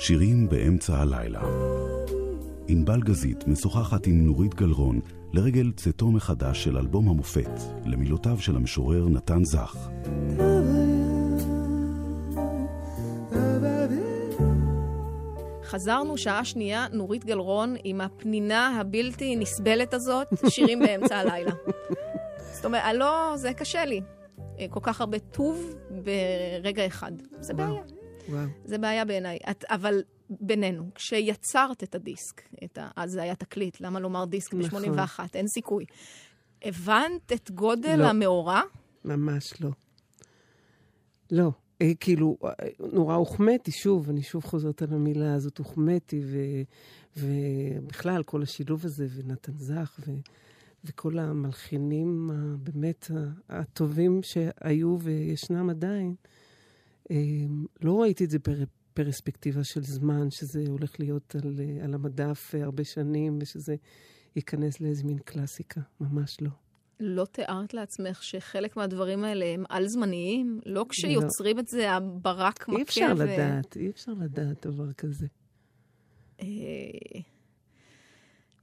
שירים באמצע הלילה. ענבל גזית משוחחת עם נורית גלרון לרגל צאתו מחדש של אלבום המופת, למילותיו של המשורר נתן זך. חזרנו שעה שנייה, נורית גלרון עם הפנינה הבלתי נסבלת הזאת, שירים באמצע הלילה. זאת אומרת, לא, זה קשה לי. אה, כל כך הרבה טוב ברגע אחד. זה בעיה. וואו. זה בעיה בעיניי. אבל בינינו, כשיצרת את הדיסק, את ה... אז זה היה תקליט, למה לומר דיסק נכון. ב-81? אין סיכוי. הבנת את גודל לא. המאורע? ממש לא. לא. אה, כאילו, אה, נורא הוחמאתי, שוב, אני שוב חוזרת על המילה הזאת, הוחמאתי, ובכלל, כל השילוב הזה, ונתן זך, ו... וכל המלחינים באמת הטובים שהיו וישנם עדיין, לא ראיתי את זה בפרספקטיבה של זמן, שזה הולך להיות על, על המדף הרבה שנים ושזה ייכנס לאיזה מין קלאסיקה, ממש לא. לא תיארת לעצמך שחלק מהדברים האלה הם על-זמניים? לא כשיוצרים לא. את זה, הברק מכה ו... אי אפשר לדעת, אי אפשר לדעת דבר כזה. אה,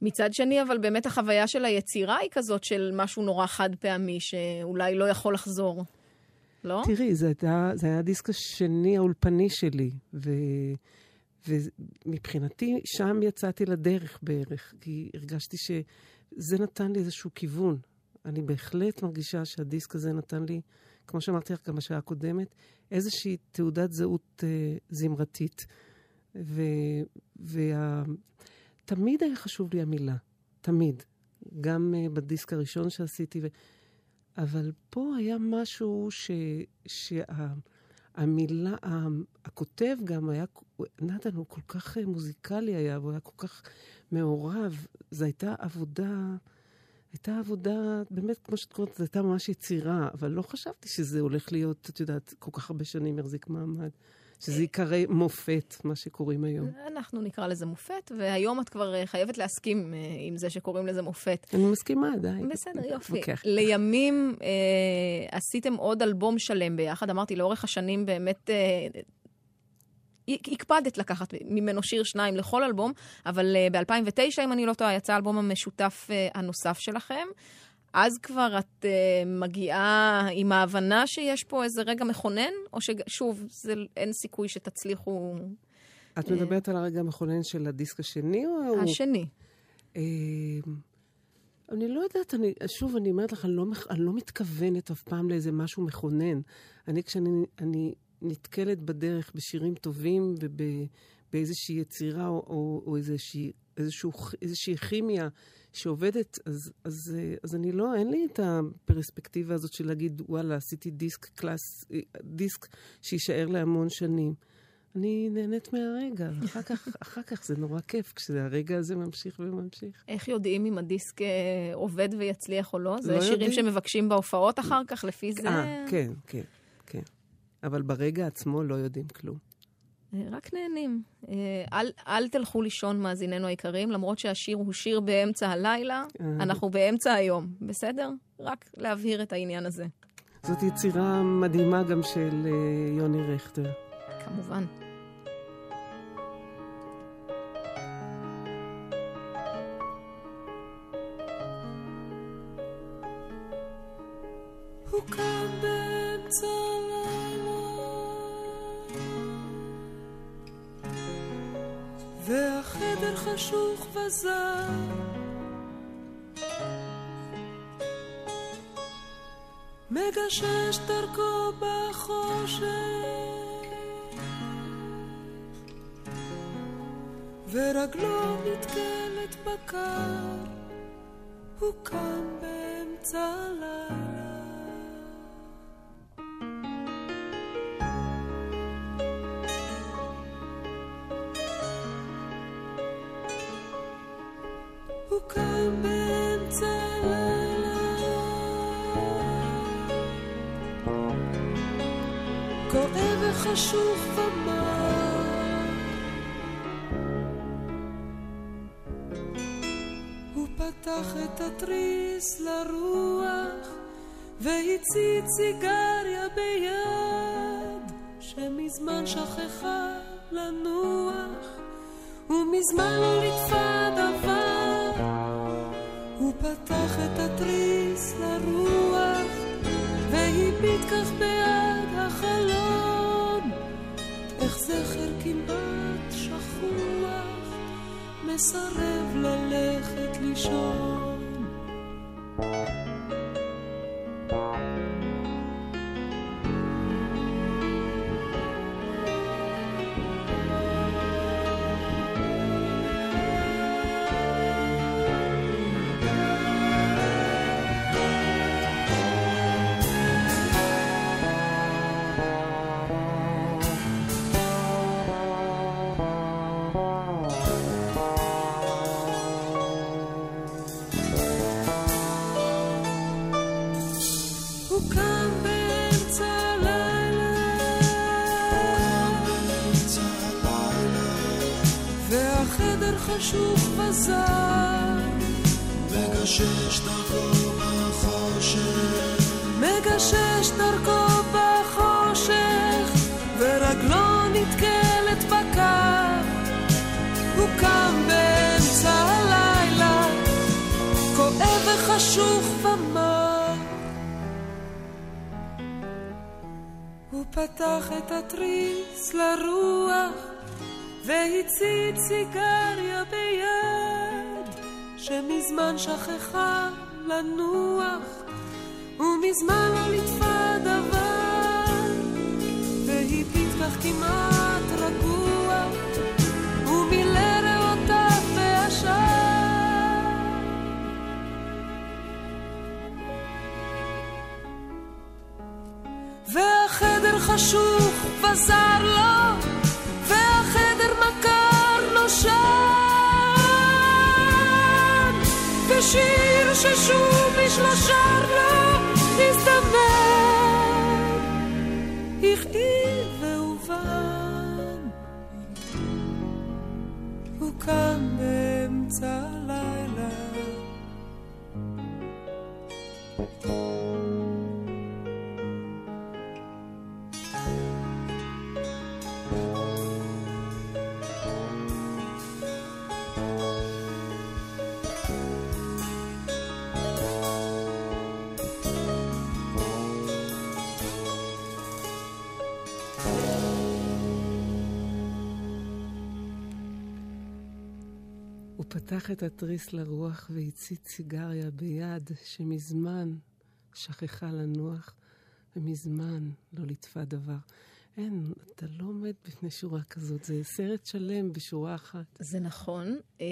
מצד שני, אבל באמת החוויה של היצירה היא כזאת של משהו נורא חד פעמי, שאולי לא יכול לחזור. לא? תראי, זה, היה, זה היה הדיסק השני האולפני שלי, ו, ומבחינתי, שם יצאתי לדרך בערך, כי הרגשתי שזה נתן לי איזשהו כיוון. אני בהחלט מרגישה שהדיסק הזה נתן לי, כמו שאמרתי לך גם בשעה הקודמת, איזושהי תעודת זהות אה, זמרתית. ו, וה... היה חשוב לי המילה, תמיד. גם uh, בדיסק הראשון שעשיתי. אבל פה היה משהו ש... שהמילה, שה... הכותב גם היה, נתן הוא כל כך מוזיקלי היה, והוא היה כל כך מעורב. זו הייתה עבודה, הייתה עבודה, באמת, כמו שאת קוראת, זו הייתה ממש יצירה, אבל לא חשבתי שזה הולך להיות, את יודעת, כל כך הרבה שנים יחזיק מעמד. שזה ייקרא מופת, מה שקוראים היום. אנחנו נקרא לזה מופת, והיום את כבר אה, חייבת להסכים אה, עם זה שקוראים לזה מופת. אני מסכימה, די. בסדר, יופי. לימים אה, עשיתם עוד אלבום שלם ביחד, אמרתי, לאורך השנים באמת... אה, הקפדת לקחת ממנו שיר שניים לכל אלבום, אבל uh, ב-2009, אם אני לא טועה, יצא האלבום המשותף הנוסף שלכם. אז כבר את uh, מגיעה עם ההבנה שיש פה איזה רגע מכונן, או ששוב, זה, אין סיכוי שתצליחו... את מדברת על הרגע המכונן של הדיסק השני או... השני. Uh, אני לא יודעת, אני, שוב, אני אומרת לך, אני לא, אני לא מתכוונת אף פעם לאיזה משהו מכונן. אני, כשאני אני נתקלת בדרך בשירים טובים ובאיזושהי יצירה או, או, או איזושהי, איזשהו, איזושהי כימיה שעובדת, אז, אז, אז אני לא, אין לי את הפרספקטיבה הזאת של להגיד, וואלה, עשיתי דיסק קלאס, דיסק שיישאר להמון שנים. אני נהנית מהרגע, אחר כך, אחר כך זה נורא כיף כשהרגע הזה ממשיך וממשיך. איך יודעים אם הדיסק אה, עובד ויצליח או לא? זה לא שירים יודעים. שמבקשים בהופעות אחר כך, לפי זה? אה, כן, כן, כן. אבל ברגע עצמו לא יודעים כלום. אה, רק נהנים. אה, אל, אל תלכו לישון, מאזיננו היקרים, למרות שהשיר הוא שיר באמצע הלילה, אה. אנחנו באמצע היום, בסדר? רק להבהיר את העניין הזה. זאת יצירה מדהימה גם של יוני רכטר. כמובן. וזר. מגשש דרכו בחושך, ורגלו נתקלת בקר, הוא קם באמצע הלילה. חשוך ומר. הוא פתח את התריס לרוח והצית סיגריה ביד שמזמן שכחה לנוח ומזמן לא נטפא דבר. הוא פתח את התריס לרוח, והביט כך ביד החלון, זכר כמעט שכוח, מסרב ללכת לישון. חשוך וזר, מגשש דרכו בחושך, מגשש דרכו בחושך, ורגלו נתקלת בקר. הוא קם באמצע הלילה, כואב וחשוך ומר. הוא פתח את התריס לרוח, והצית סיגריה שמזמן שכחה לנוח, ומזמן לא ליטפה דבר, והביט כך כמעט רגוע, ומילא ריאותיו בעשן. והחדר חשוך וזר לו, והחדר מכר לו שם. ושיר ששוב איש לא שר לו, הזדמן, הכאיב והובן. הוא קם באמצע פתח את התריס לרוח והצית סיגריה ביד שמזמן שכחה לנוח, ומזמן לא ליטפה דבר. אין, אתה לא עומד בפני שורה כזאת, זה סרט שלם בשורה אחת. זה נכון. אה,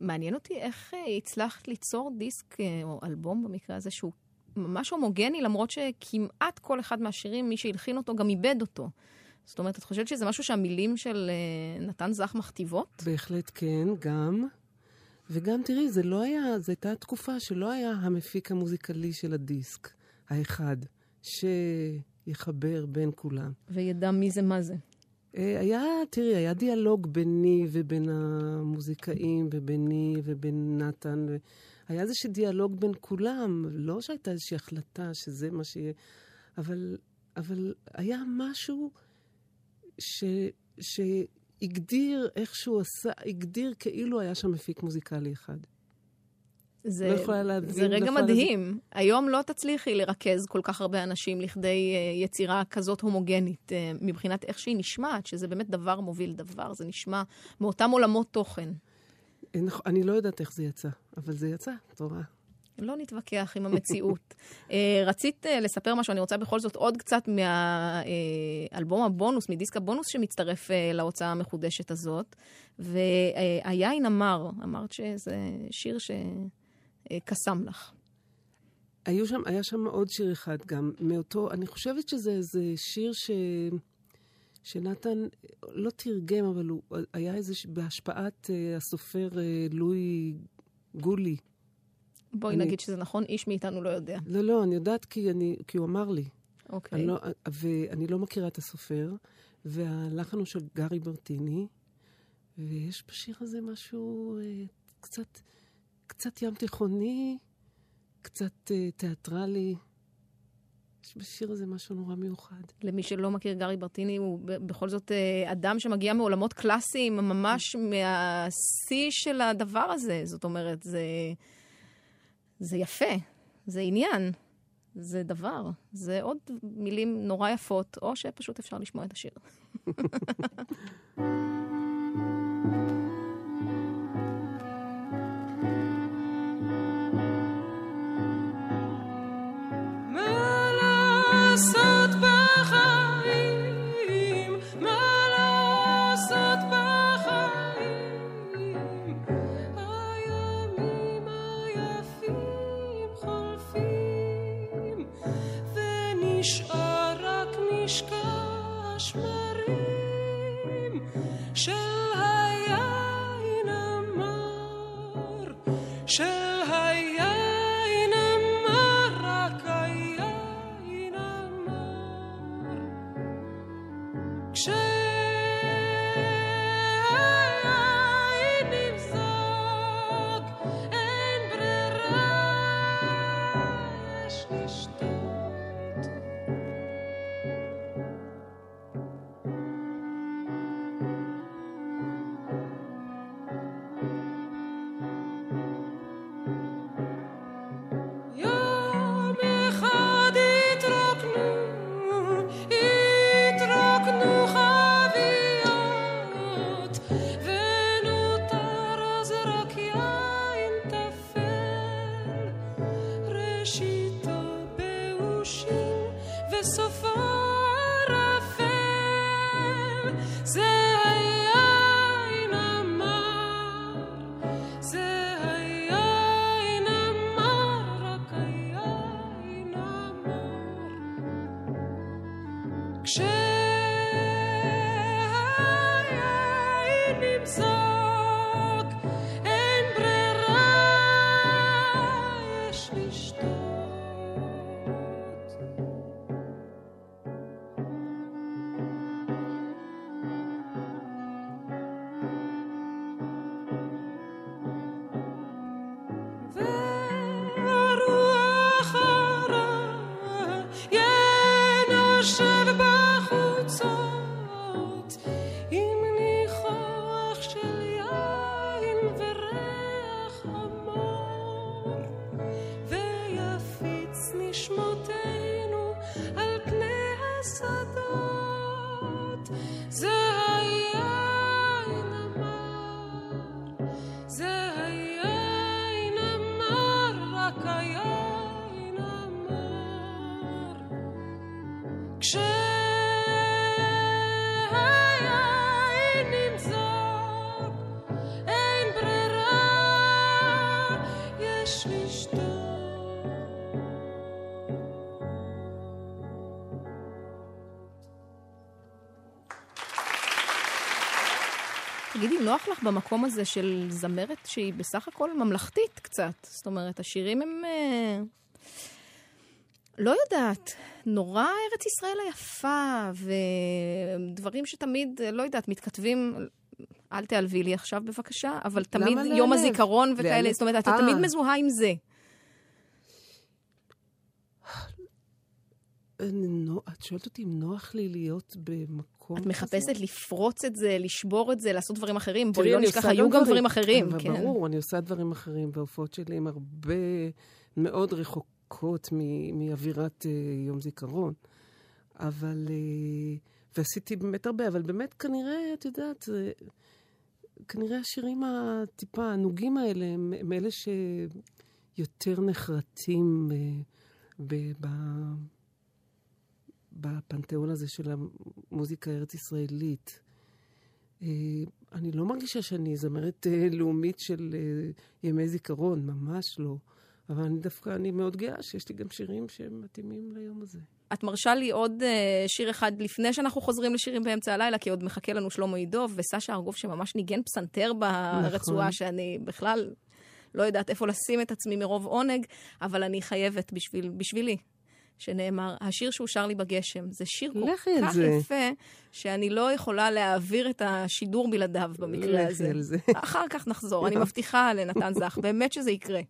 מעניין אותי איך אה, הצלחת ליצור דיסק אה, או אלבום במקרה הזה שהוא ממש הומוגני, למרות שכמעט כל אחד מהשירים, מי שהלחין אותו גם איבד אותו. זאת אומרת, את חושבת שזה משהו שהמילים של אה, נתן זך מכתיבות? בהחלט כן, גם. וגם, תראי, זה לא היה, זו הייתה תקופה שלא היה המפיק המוזיקלי של הדיסק, האחד, שיחבר בין כולם. וידע מי זה מה זה. אה, היה, תראי, היה דיאלוג ביני ובין המוזיקאים, וביני ובין נתן. ו... היה איזשהו דיאלוג בין כולם, לא שהייתה איזושהי החלטה שזה מה שיהיה, אבל, אבל היה משהו ש, שהגדיר איך שהוא עשה, הגדיר כאילו היה שם מפיק מוזיקלי אחד. זה, לא יכולה להבין, זה רגע יכולה מדהים. היום לא תצליחי לרכז כל כך הרבה אנשים לכדי uh, יצירה כזאת הומוגנית, uh, מבחינת איך שהיא נשמעת, שזה באמת דבר מוביל דבר, זה נשמע מאותם עולמות תוכן. אין- אני לא יודעת איך זה יצא, אבל זה יצא, את רואה. לא נתווכח עם המציאות. uh, רצית uh, לספר משהו, אני רוצה בכל זאת עוד קצת מהאלבום הבונוס, מדיסק הבונוס שמצטרף להוצאה המחודשת הזאת. והיין אמר, אמרת שזה שיר שקסם לך. היו שם, היה שם עוד שיר אחד גם, מאותו, אני חושבת שזה איזה שיר ש... שנתן לא תרגם, אבל הוא היה איזה, בהשפעת אה, הסופר אה, לואי גולי. בואי אני- נגיד שזה נכון, איש מאיתנו לא יודע. לא, לא, אני יודעת כי, אני, כי הוא אמר לי. אוקיי. אני לא, ואני לא מכירה את הסופר, והלחן הוא של גארי ברטיני, ויש בשיר הזה משהו אה, קצת, קצת ים תיכוני, קצת אה, תיאטרלי. יש בשיר הזה משהו נורא מיוחד. למי שלא מכיר, גארי ברטיני הוא בכל זאת אה, אדם שמגיע מעולמות קלאסיים, ממש מהשיא של הדבר הזה. זאת אומרת, זה, זה יפה, זה עניין, זה דבר, זה עוד מילים נורא יפות, או שפשוט אפשר לשמוע את השיר. נוח לך במקום הזה של זמרת שהיא בסך הכל ממלכתית קצת? זאת אומרת, השירים הם... אה, לא יודעת, נורא ארץ ישראל היפה, ודברים שתמיד, אה, לא יודעת, מתכתבים... אל תיעלבי לי עכשיו בבקשה, אבל תמיד יום? הזיכרון וכאלה? זאת אומרת, את אה. תמיד מזוהה עם זה. אני נו- את שואלת אותי אם נוח לי להיות במקום את כזה? מחפשת לפרוץ את זה, לשבור את זה, לעשות דברים אחרים. בואי לא נשכח, היו גם דברים אחרים, כן. ברור, אני עושה דברים אחרים, וההופעות שלי הן הרבה מאוד רחוקות מ- מאווירת אה, יום זיכרון. אבל... אה, ועשיתי באמת הרבה, אבל באמת כנראה, את יודעת, זה, כנראה השירים הטיפה הענוגים האלה הם, הם אלה שיותר נחרטים אה, ב, ב, בפנתיאון הזה של המוזיקה הארץ-ישראלית. אה, אני לא מרגישה שאני זמרת אה, לאומית של אה, ימי זיכרון, ממש לא. אבל אני דווקא, אני מאוד גאה שיש לי גם שירים שהם מתאימים ליום הזה. את מרשה לי עוד uh, שיר אחד לפני שאנחנו חוזרים לשירים באמצע הלילה, כי עוד מחכה לנו שלמה עידוב וסשה ארגוב שממש ניגן פסנתר ברצועה, נכון. שאני בכלל לא יודעת איפה לשים את עצמי מרוב עונג, אבל אני חייבת בשביל, בשבילי, שנאמר, השיר שהוא שר לי בגשם, זה שיר כל כך זה. יפה, שאני לא יכולה להעביר את השידור בלעדיו במקרה הזה. זה. אחר כך נחזור, אני מבטיחה לנתן זך, באמת שזה יקרה.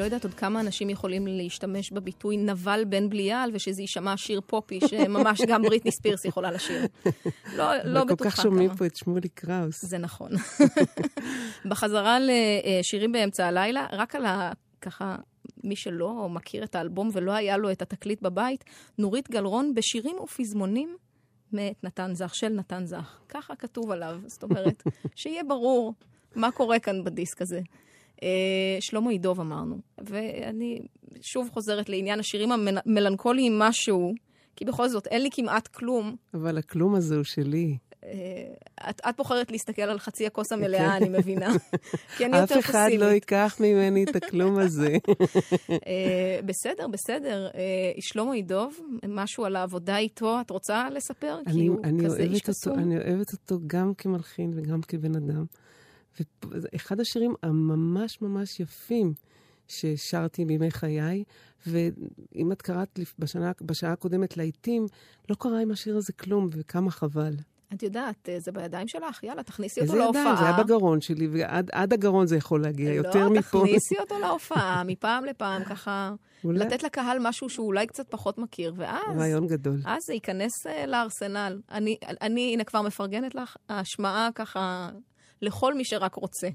לא יודעת עוד כמה אנשים יכולים להשתמש בביטוי נבל בן בליעל, ושזה יישמע שיר פופי, שממש גם בריטני ספירס יכולה לשיר. לא, לא כל בטוחה כך שומעים כמה. פה את שמולי קראוס. זה נכון. בחזרה לשירים באמצע הלילה, רק על ה... ככה, מי שלא מכיר את האלבום ולא היה לו את התקליט בבית, נורית גלרון בשירים ופזמונים מאת נתן זך, של נתן זך. ככה כתוב עליו, זאת אומרת, שיהיה ברור מה קורה כאן בדיסק הזה. אה, שלמה ידוב אמרנו, ואני שוב חוזרת לעניין השירים המלנכוליים משהו, כי בכל זאת אין לי כמעט כלום. אבל הכלום הזה הוא שלי. אה, את, את בוחרת להסתכל על חצי הכוס המלאה, אני מבינה. כי אני יותר אף אחד. לא ייקח ממני את הכלום הזה. אה, בסדר, בסדר. שלמה ידוב, משהו על העבודה איתו, את רוצה לספר? כי אני, הוא אני, כזה איש קסום. אני אוהבת אותו גם כמלחין וגם כבן אדם. ואחד השירים הממש ממש יפים ששרתי בימי חיי, ואם את קראת בשנה, בשעה הקודמת להיטים, לא קרה עם השיר הזה כלום, וכמה חבל. את יודעת, אה, זה בידיים שלך, יאללה, תכניסי איזה אותו ידיים, להופעה. זה היה בגרון שלי, ועד עד הגרון זה יכול להגיע, יותר לא, מפה. תכניסי אותו להופעה, מפעם לפעם, ככה, אולי- לתת לקהל משהו שהוא אולי קצת פחות מכיר, ואז... רעיון גדול. אז זה ייכנס אה, לארסנל. אני, אני, הנה, כבר מפרגנת לך, ההשמעה ככה לכל מי שרק רוצה.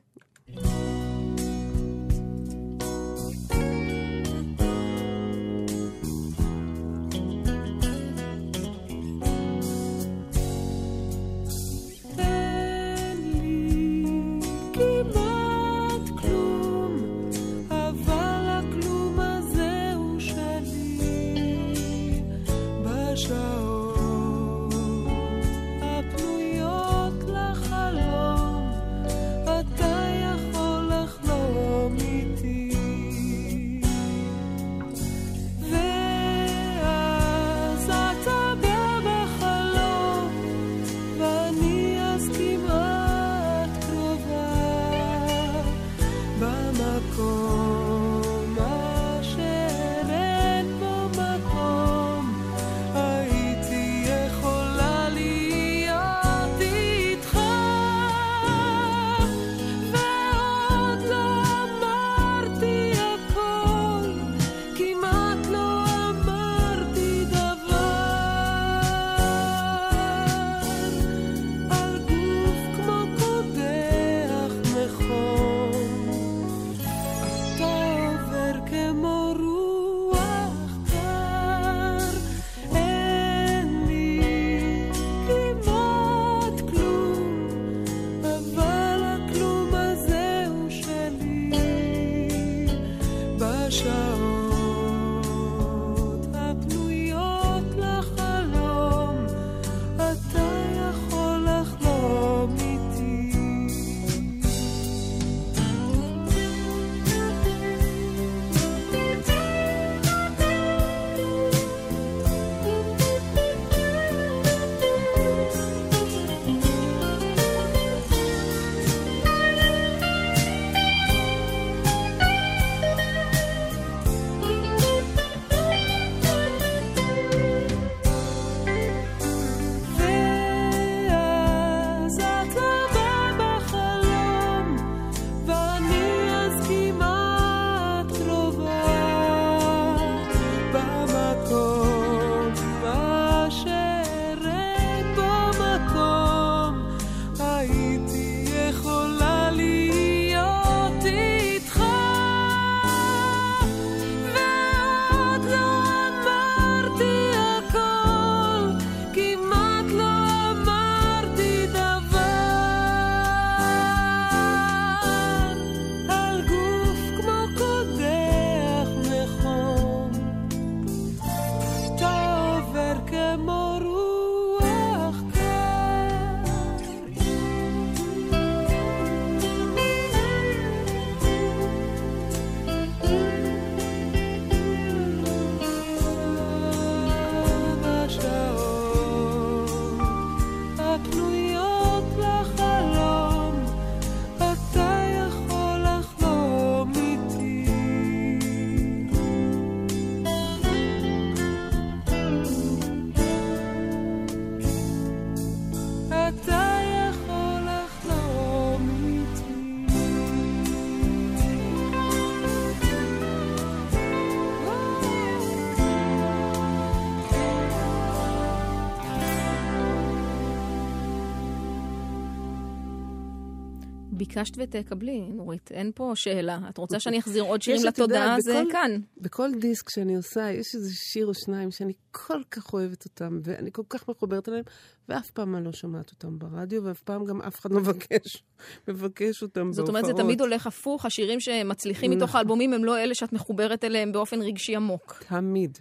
ביקשת ותקבלי, נורית, אין פה שאלה. את רוצה שאני אחזיר עוד שירים לתודעה? זה בכל- כאן. בכל דיסק שאני עושה, יש איזה שיר או שניים שאני כל כך אוהבת אותם, ואני כל כך מחוברת אליהם, ואף פעם אני לא שומעת אותם ברדיו, ואף פעם גם אף אחד לא מבקש, מבקש אותם בהופעות. זאת אומרת, זה תמיד הולך הפוך, השירים שמצליחים מתוך נכון. האלבומים הם לא אלה שאת מחוברת אליהם באופן רגשי עמוק. תמיד.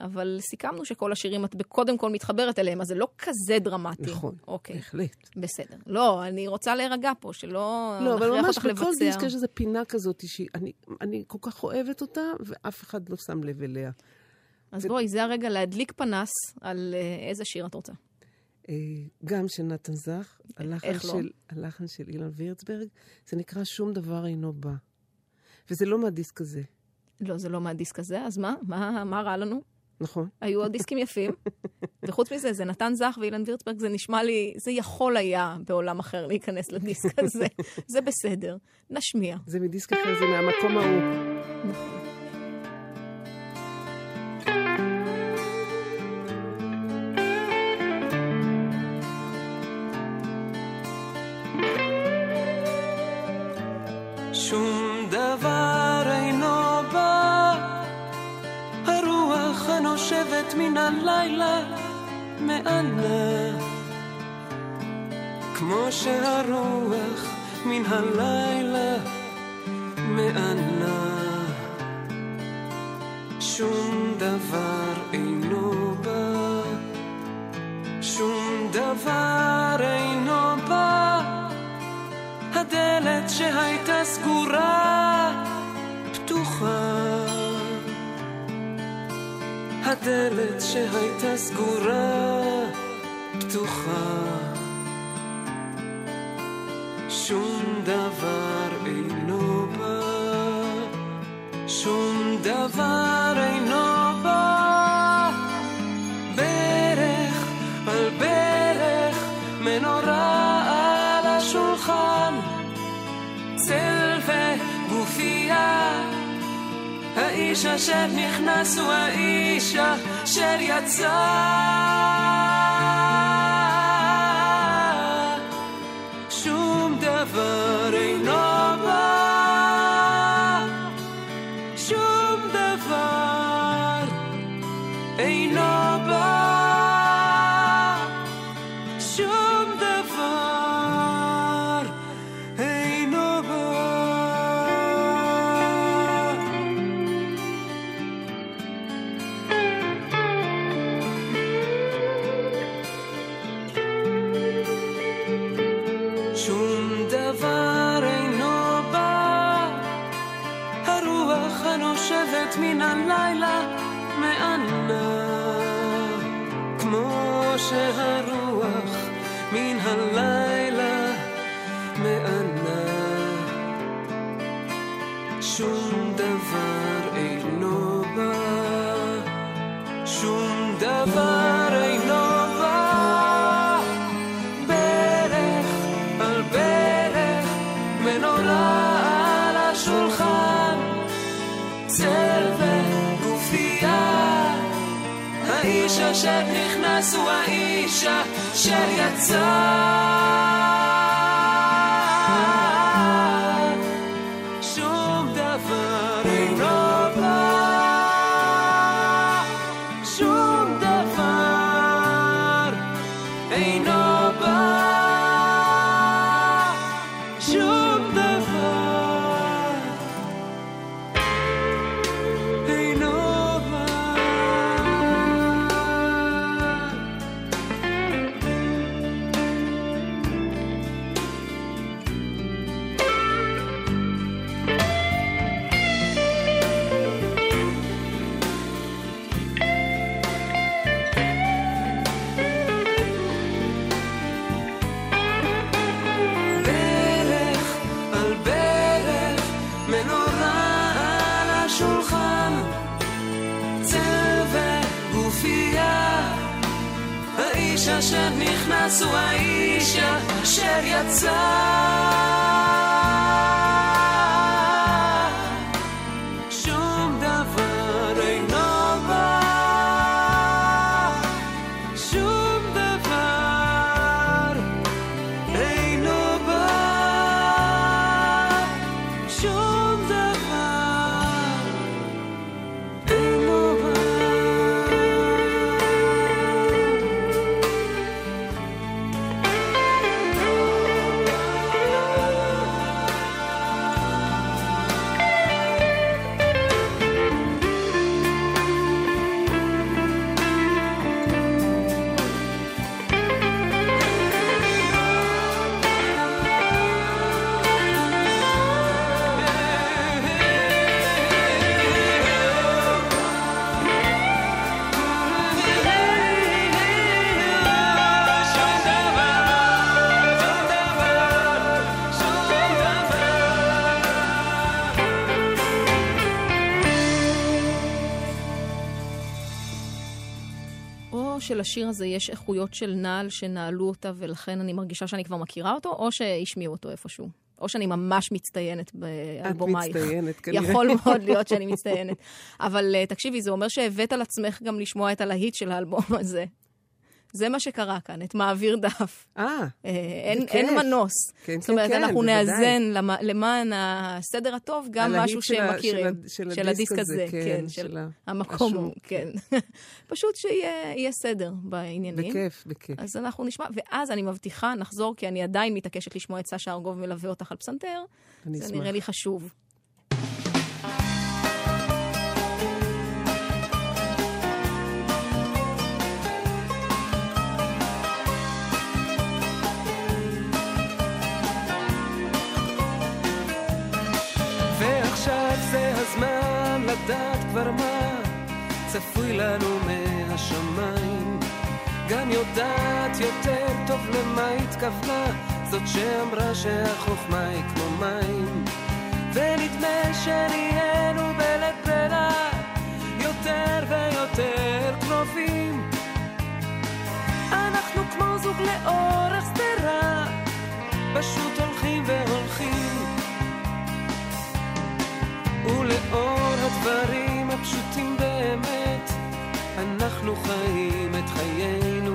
אבל סיכמנו שכל השירים את קודם כל מתחברת אליהם, אז זה לא כזה דרמטי. נכון, אוקיי, בהחלט. בסדר. לא, אני רוצה להירגע פה, שלא לא, אבל ממש בכל. דיסק יש איזו פינה כזאת שאני אני כל כך אוהבת אותה, ואף אחד לא שם לב אליה. אז בואי, זה הרגע להדליק פנס על אה, איזה שיר את רוצה. אה, גם של נתן זך, הלחן לא? של, הלחן של אילן וירצברג, זה נקרא שום דבר אינו בא. וזה לא מהדיסק הזה, לא, זה לא מהדיסק הזה, אז מה? מה, מה רע לנו? נכון? היו עוד דיסקים יפים. וחוץ מזה, זה נתן זך ואילן וירצברג, זה נשמע לי, זה יכול היה בעולם אחר להיכנס לדיסק הזה. זה בסדר, נשמיע. זה מדיסק אחר, זה מהמקום ההוא. שום הנושבת מן הלילה מענה, כמו שהרוח מן הלילה מענה. שום דבר אינו בא, שום דבר אינו שהייתה סגורה, פתוחה. שום דבר אינו בא, שום דבר אינו בא. ברך על ברך, מנורה על השולחן, צל וגופייה. האיש אשר נכנס הוא האיש אשר יצא. האיש אשר נכנס הוא האיש אשר יצא. של השיר הזה יש איכויות של נעל שנעלו אותה, ולכן אני מרגישה שאני כבר מכירה אותו, או שהשמיעו אותו איפשהו. או שאני ממש מצטיינת באלבומייך. את מצטיינת, כנראה. יכול מאוד להיות שאני מצטיינת. אבל uh, תקשיבי, זה אומר שהבאת על עצמך גם לשמוע את הלהיט של האלבום הזה. זה מה שקרה כאן, את מעביר דף. אה, אה, אין. אין מנוס. כן, זאת אומרת, כן, אנחנו בוודאי. נאזן למ- למען הסדר הטוב גם משהו שהם מכירים. של של של הדיסק הזה, כן, כן, של של המקום, השוק, כן. פשוט שיהיה יהיה סדר בעניינים. בכיף, בכיף. אז אנחנו נשמע, ואז אני מבטיחה, נחזור, כי אני עדיין מתעקשת לשמוע את סשה ארגוב מלווה אותך על פסנתר. אני זה אשמח. נראה לי חשוב. לנו מהשמיים. גם יודעת יותר טוב למה התכוונה זאת שאמרה שהחוכמה היא כמו מים. ונדמה שנהיינו בלית ברירה יותר ויותר קרובים. אנחנו כמו זוג לאורך שדרה, פשוט הולכים והולכים. ולאור הדברים הפשוטים אנחנו חיים את חיינו.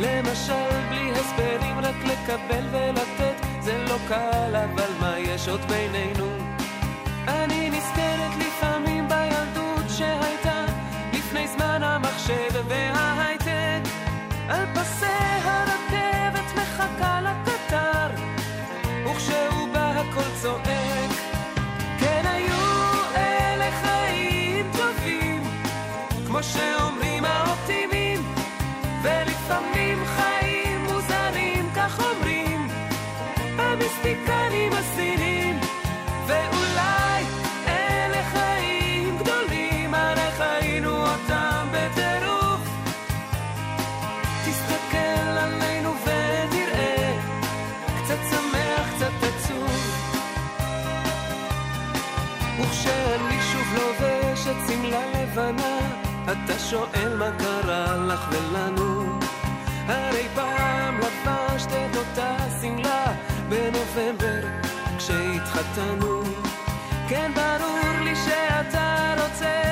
למשל, בלי הסברים, רק לקבל ולתת, זה לא קל, אבל מה יש עוד בינינו? אני נזכרת לפעמים בילדות שהייתה לפני זמן המחשב וההייטק. אתה שואל מה קרה לך ולנו. הרי פעם לבשת את אותה שמלה בנובמבר כשהתחתנו. כן, ברור לי שאתה רוצה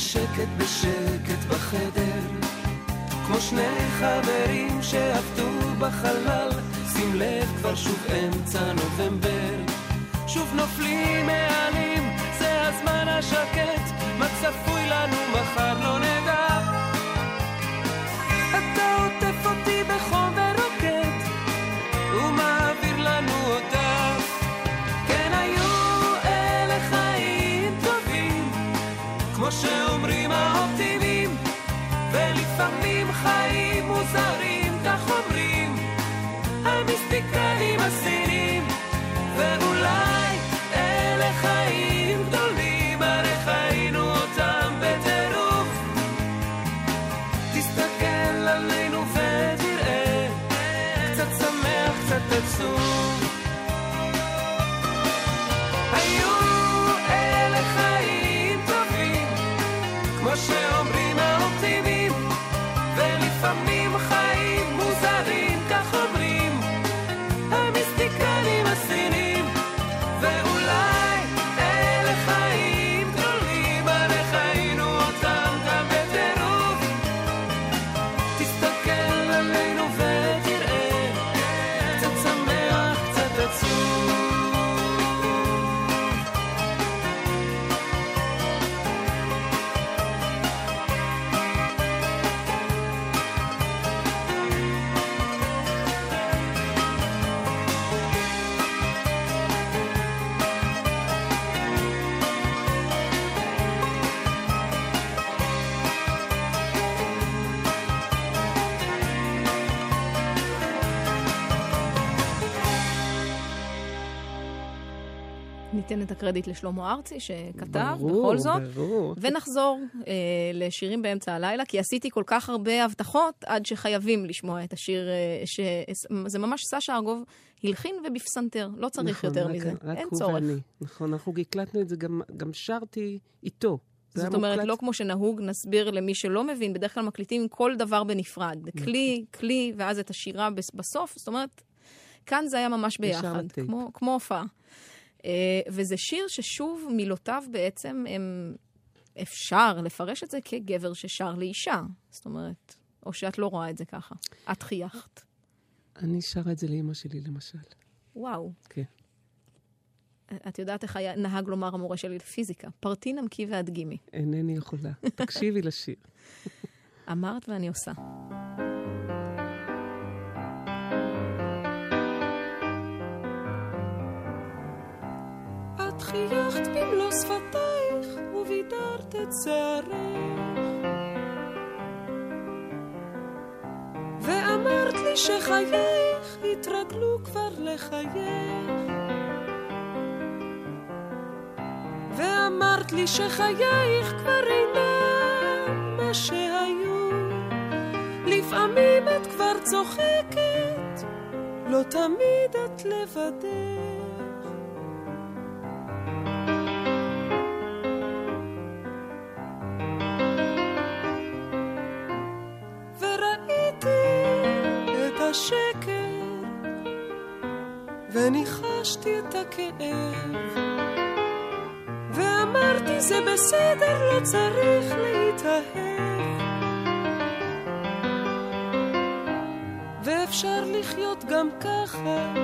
בשקט בשקט בחדר, כמו שני חברים שעבדו בחלל, שים לב כבר שוב אמצע נובמבר, שוב נופלים מעלים, זה הזמן השקט, מה צפוי לנו מחר לא נדע. אתה עוטף אותי בחום כמו שאומרים האופטימים, ולפעמים חיים מוזרים, כך אומרים, המיסטיקנים הסינים, ואולי אלה חיים גדולים, הרי חיינו אותם בטירוף. תסתכל עלינו ותראה, קצת שמח, קצת עצוב. ניתן את הקרדיט לשלמה ארצי, שכתב, ברור, בכל זאת. ברור. ונחזור אה, לשירים באמצע הלילה, כי עשיתי כל כך הרבה הבטחות עד שחייבים לשמוע את השיר, אה, שזה ממש סשה ארגוב הלחין ובפסנתר, לא צריך נכון, יותר רק- מזה, רק אין צורך. ואני. נכון, אנחנו הקלטנו את זה, גם, גם שרתי איתו. זה זאת אומרת, מוקלט- לא כמו שנהוג, נסביר למי שלא מבין, בדרך כלל מקליטים כל דבר בנפרד. נכון. כלי, כלי, ואז את השירה בס- בסוף. זאת אומרת, כאן זה היה ממש ביחד. כמו, כמו הופעה. אה, וזה שיר ששוב, מילותיו בעצם הם... אפשר לפרש את זה כגבר ששר לאישה. זאת אומרת, או שאת לא רואה את זה ככה. את חייכת. אני שרה את זה לאימא שלי, למשל. וואו. כן. את יודעת איך היה נהג לומר המורה שלי לפיזיקה? פרטי נמקי והדגימי. אינני יכולה. תקשיבי לשיר. אמרת ואני עושה. חייכת במלוא שפתייך ובידרת את שערך. ואמרת לי שחייך התרגלו כבר לחייך. ואמרת לי שחייך כבר אינם מה שהיו. לפעמים את כבר צוחקת לא תמיד את לבדך השקר וניחשתי את הכאב ואמרתי זה בסדר לא צריך להתאהב. ואפשר לחיות גם ככה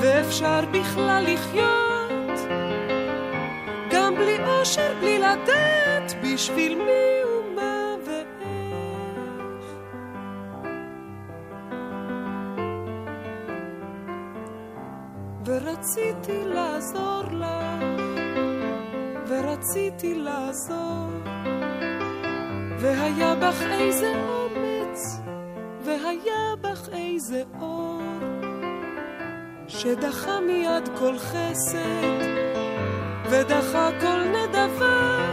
ואפשר בכלל לחיות גם בלי אושר, בלי לדעת בשביל מי ורציתי לעזור, והיה בך איזה אומץ, והיה בך איזה אור, שדחה מיד כל חסד. ודחה כל נדבה,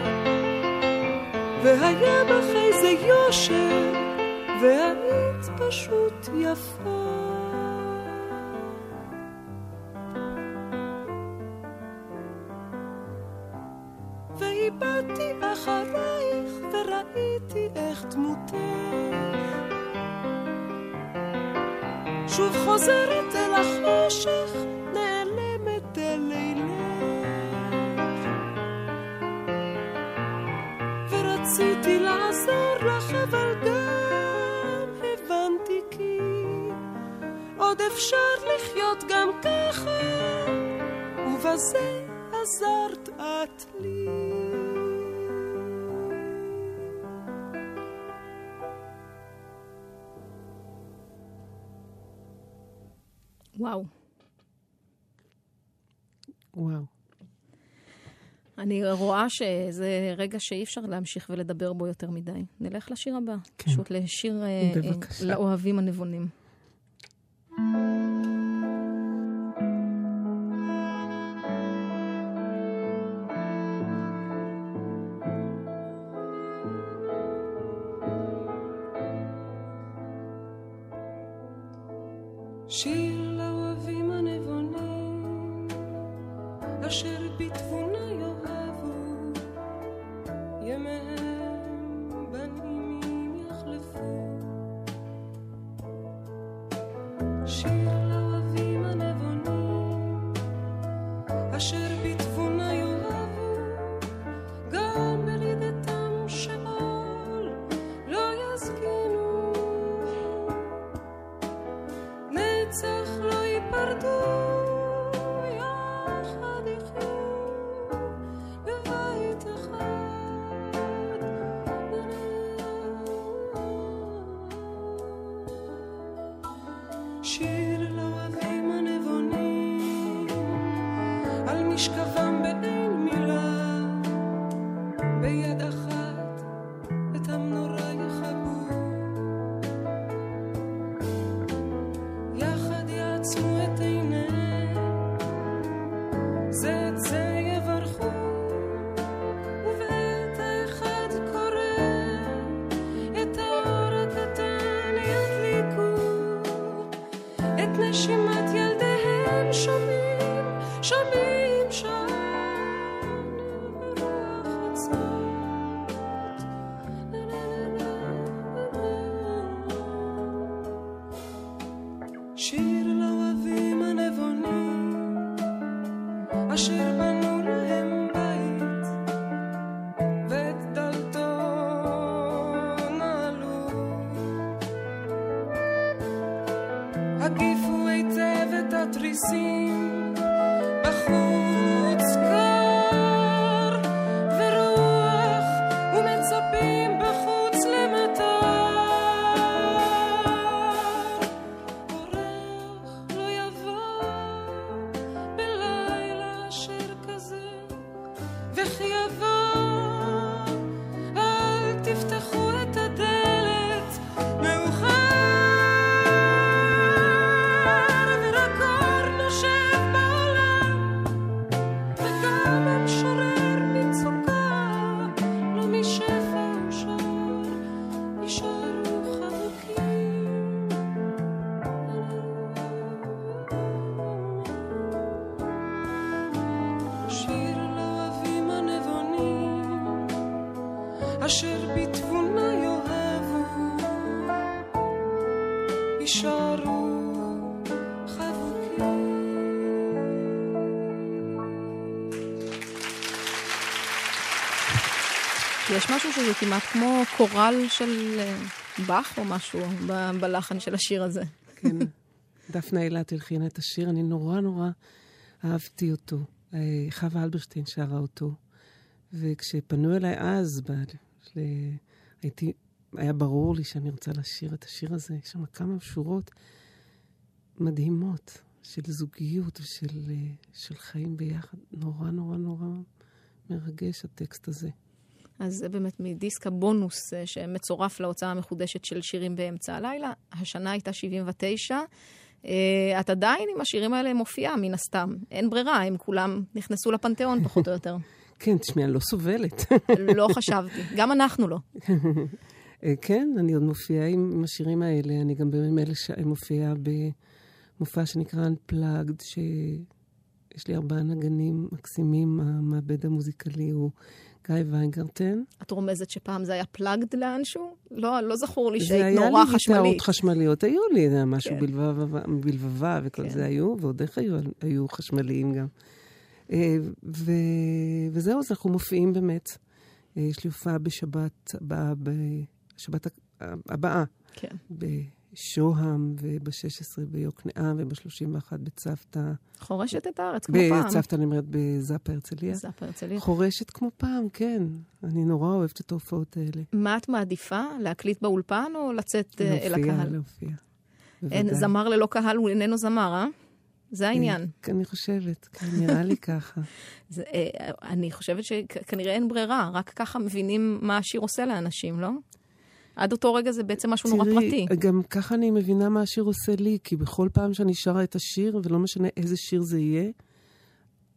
והיה בך איזה יושר, והיית פשוט יפה. וראיתי איך דמותך שוב חוזרת אל החושך, נעלמת אל לילך. ורציתי לעזור לך, אבל גם הבנתי כי עוד אפשר לחיות גם ככה, ובזה עזרת את לי. וואו. וואו. אני רואה שזה רגע שאי אפשר להמשיך ולדבר בו יותר מדי. נלך לשיר הבא. כן. פשוט לשיר אה, בבקשה. אה, לאוהבים הנבונים. שיר If you יש משהו שזה כמעט כמו קורל של אה, באך או משהו ב- בלחן של השיר הזה. כן. דפנה אילת הלחינה את השיר, אני נורא נורא אהבתי אותו. אה, חווה אלברשטיין שרה אותו. וכשפנו אליי אז, ב... ל... הייתי, היה ברור לי שאני רוצה לשיר את השיר הזה. יש שם כמה שורות מדהימות של זוגיות ושל אה, של חיים ביחד. נורא נורא נורא מרגש הטקסט הזה. אז זה באמת מדיסק הבונוס אה, שמצורף להוצאה המחודשת של שירים באמצע הלילה. השנה הייתה 79. אה, את עדיין עם השירים האלה מופיעה, מן הסתם. אין ברירה, הם כולם נכנסו לפנתיאון, פחות או יותר. כן, תשמעי, אני לא סובלת. לא חשבתי. גם אנחנו לא. אה, כן, אני עוד מופיעה עם, עם השירים האלה. אני גם בימים אלה ש... מופיעה במופע שנקרא Unplugged, שיש לי ארבעה נגנים מקסימים. המעבד המוזיקלי הוא גיא ויינגרטן. את רומזת שפעם זה היה פלאגד לאנשהו? לא, לא זכור לי זה שהיית היה נורא לי חשמלית. גיטרות חשמליות, היו לי, זה היה משהו כן. בלבבה, בלבבה וכל כן. זה היו, ועוד איך היו, היו חשמליים גם. אה, ו... וזהו, אז אנחנו מופיעים באמת. אה, יש לי הופעה בשבת הבאה, בשבת הבאה, כן. בשוהם, וב-16 ביוקנעם, וב-31 בצוותא. חורשת את הארץ, כמו פעם. בצוותא, אני אומרת, בזאפה הרצליה. זאפה הרצליה. חורשת כמו פעם, כן. אני נורא אוהבת את ההופעות האלה. מה את מעדיפה? להקליט באולפן או לצאת אה, אל להופיע, הקהל? להופיע. בוודאי. זמר ללא קהל הוא איננו זמר, אה? זה העניין. אני חושבת, כן, נראה לי ככה. זה, אה, אני חושבת שכנראה אין ברירה, רק ככה מבינים מה השיר עושה לאנשים, לא? עד אותו רגע זה בעצם משהו נורא פרטי. תראי, גם ככה אני מבינה מה השיר עושה לי, כי בכל פעם שאני שרה את השיר, ולא משנה איזה שיר זה יהיה,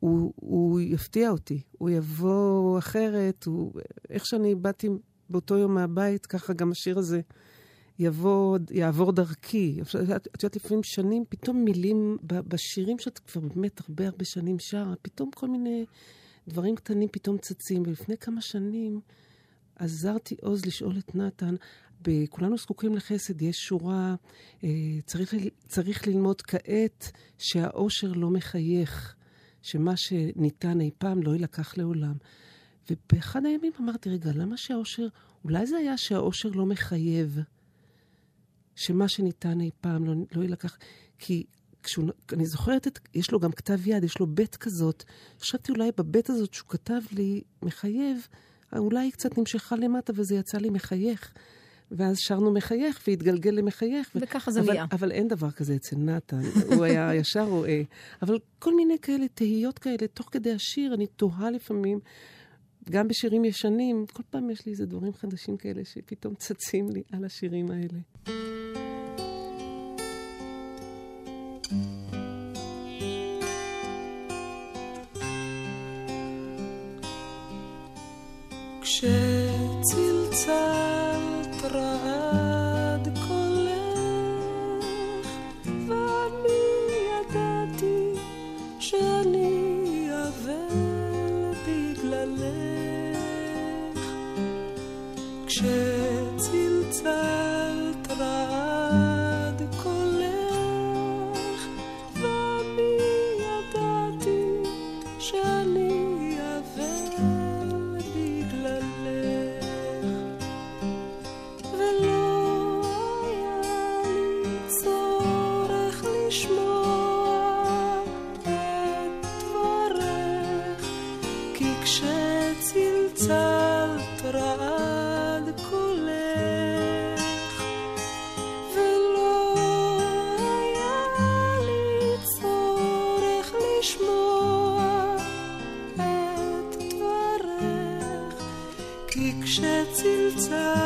הוא, הוא יפתיע אותי. הוא יבוא אחרת, הוא, איך שאני באתי באותו יום מהבית, ככה גם השיר הזה יבוא, יעבור דרכי. את את יודעת, לפעמים שנים, פתאום מילים בשירים שאת כבר באמת הרבה הרבה שנים שרה, פתאום כל מיני דברים קטנים פתאום צצים. ולפני כמה שנים עזרתי עוז לשאול את נתן, בכולנו זקוקים לחסד, יש שורה, אה, צריך, צריך ללמוד כעת שהאושר לא מחייך, שמה שניתן אי פעם לא יילקח לעולם. ובאחד הימים אמרתי, רגע, למה שהאושר, אולי זה היה שהאושר לא מחייב, שמה שניתן אי פעם לא, לא יילקח, כי כשהוא, אני זוכרת, את, יש לו גם כתב יד, יש לו בית כזאת. חשבתי אולי בבית הזאת שהוא כתב לי מחייב, אולי היא קצת נמשכה למטה וזה יצא לי מחייך. ואז שרנו מחייך והתגלגל למחייך. ו- וככה זה אבל, נהיה. אבל אין דבר כזה אצל נתן, הוא היה ישר רואה. אבל כל מיני כאלה תהיות כאלה, תוך כדי השיר, אני תוהה לפעמים, גם בשירים ישנים, כל פעם יש לי איזה דברים חדשים כאלה שפתאום צצים לי על השירים האלה. time.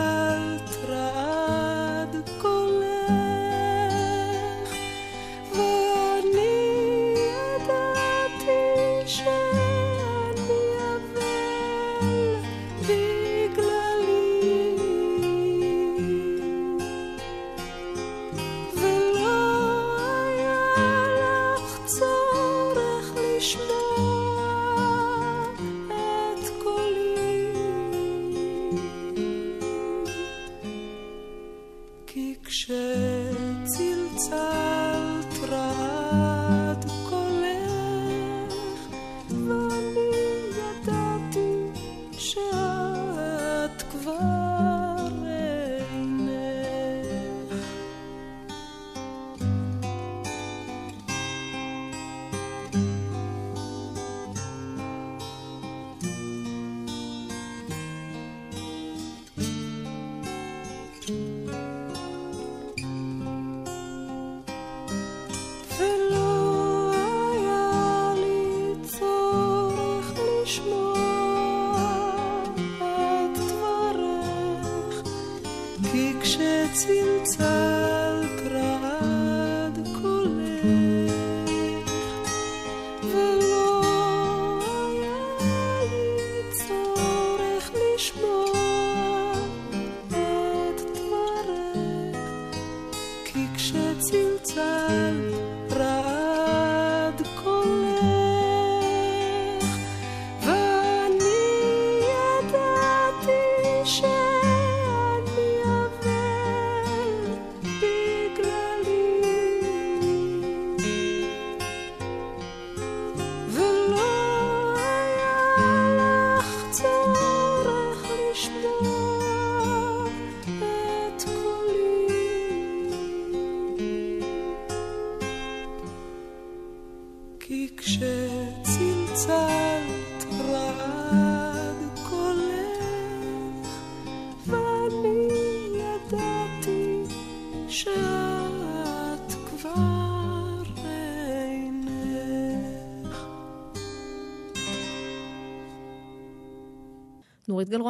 till time.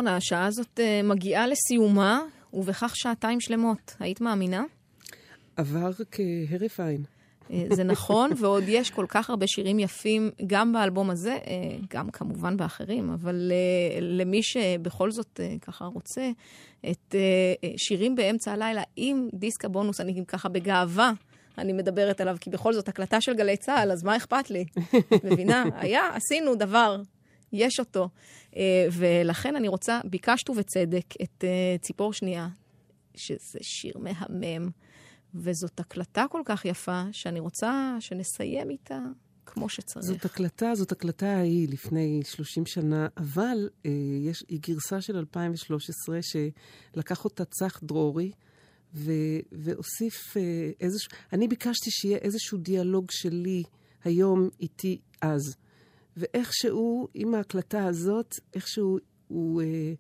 נורית גלרון, השעה הזאת אה, מגיעה לסיומה, ובכך שעתיים שלמות. היית מאמינה? עבר כהרף עין. אה, זה נכון, ועוד יש כל כך הרבה שירים יפים, גם באלבום הזה, אה, גם כמובן באחרים, אבל למי שבכל זאת ככה רוצה, את שירים באמצע הלילה עם דיסק הבונוס, אני ככה בגאווה. אני מדברת עליו, כי בכל זאת הקלטה של גלי צה"ל, אז מה אכפת לי? את מבינה? היה, עשינו דבר, יש אותו. אה, ולכן אני רוצה, ביקשת ובצדק, את אה, ציפור שנייה, שזה שיר מהמם, וזאת הקלטה כל כך יפה, שאני רוצה שנסיים איתה כמו שצריך. זאת הקלטה, זאת הקלטה ההיא לפני 30 שנה, אבל אה, יש, היא גרסה של 2013 שלקח אותה צח דרורי. ו, והוסיף אה, איזשהו... אני ביקשתי שיהיה איזשהו דיאלוג שלי היום איתי אז. ואיכשהו, עם ההקלטה הזאת, איכשהו הוא, אה,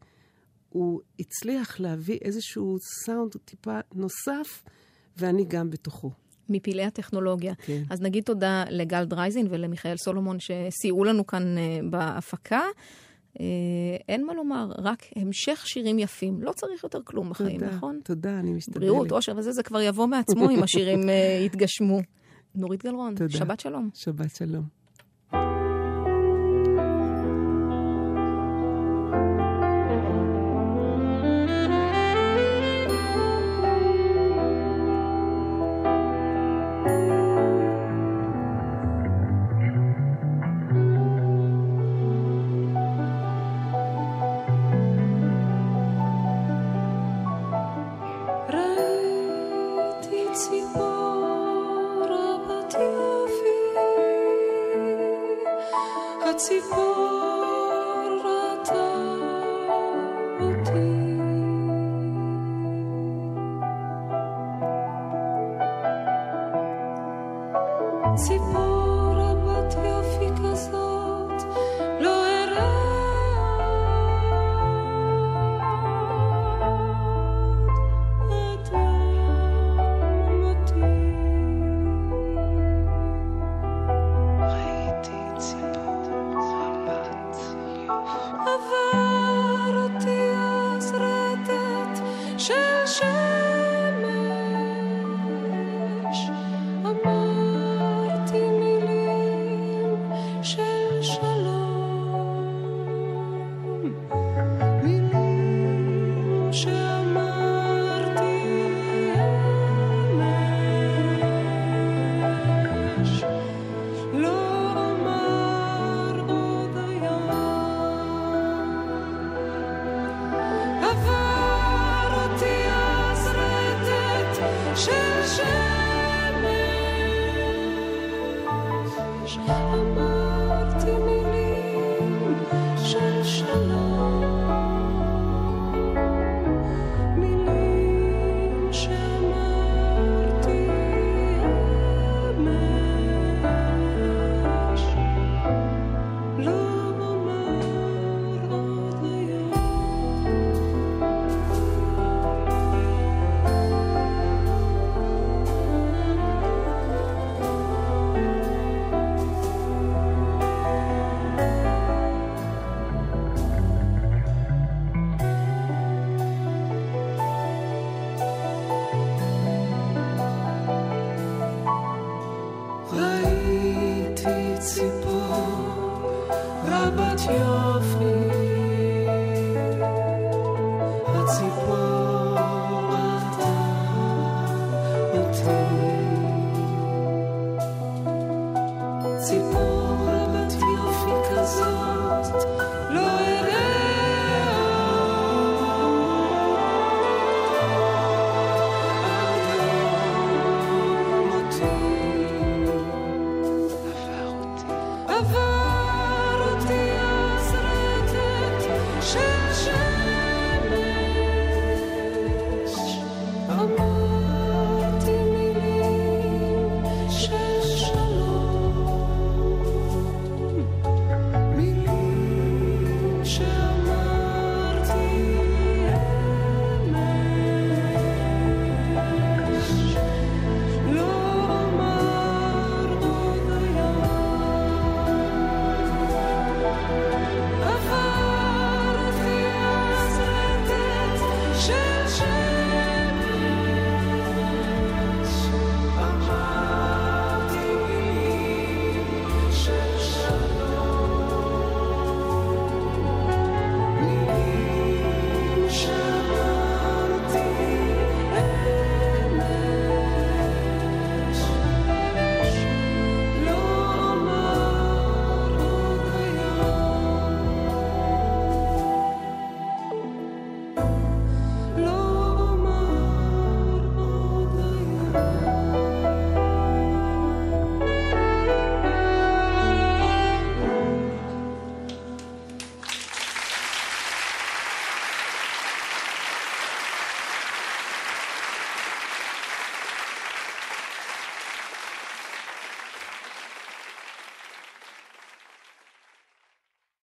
הוא הצליח להביא איזשהו סאונד טיפה נוסף, ואני גם בתוכו. מפעילי הטכנולוגיה. כן. אז נגיד תודה לגל דרייזין ולמיכאל סולומון שסייעו לנו כאן אה, בהפקה. אה, אין מה לומר, רק המשך שירים יפים. לא צריך יותר כלום בחיים, תודה, נכון? תודה, אני משתדלת. בריאות, אושר וזה, זה כבר יבוא מעצמו אם השירים אה, יתגשמו. נורית גלרון, תודה. שבת שלום. שבת שלום.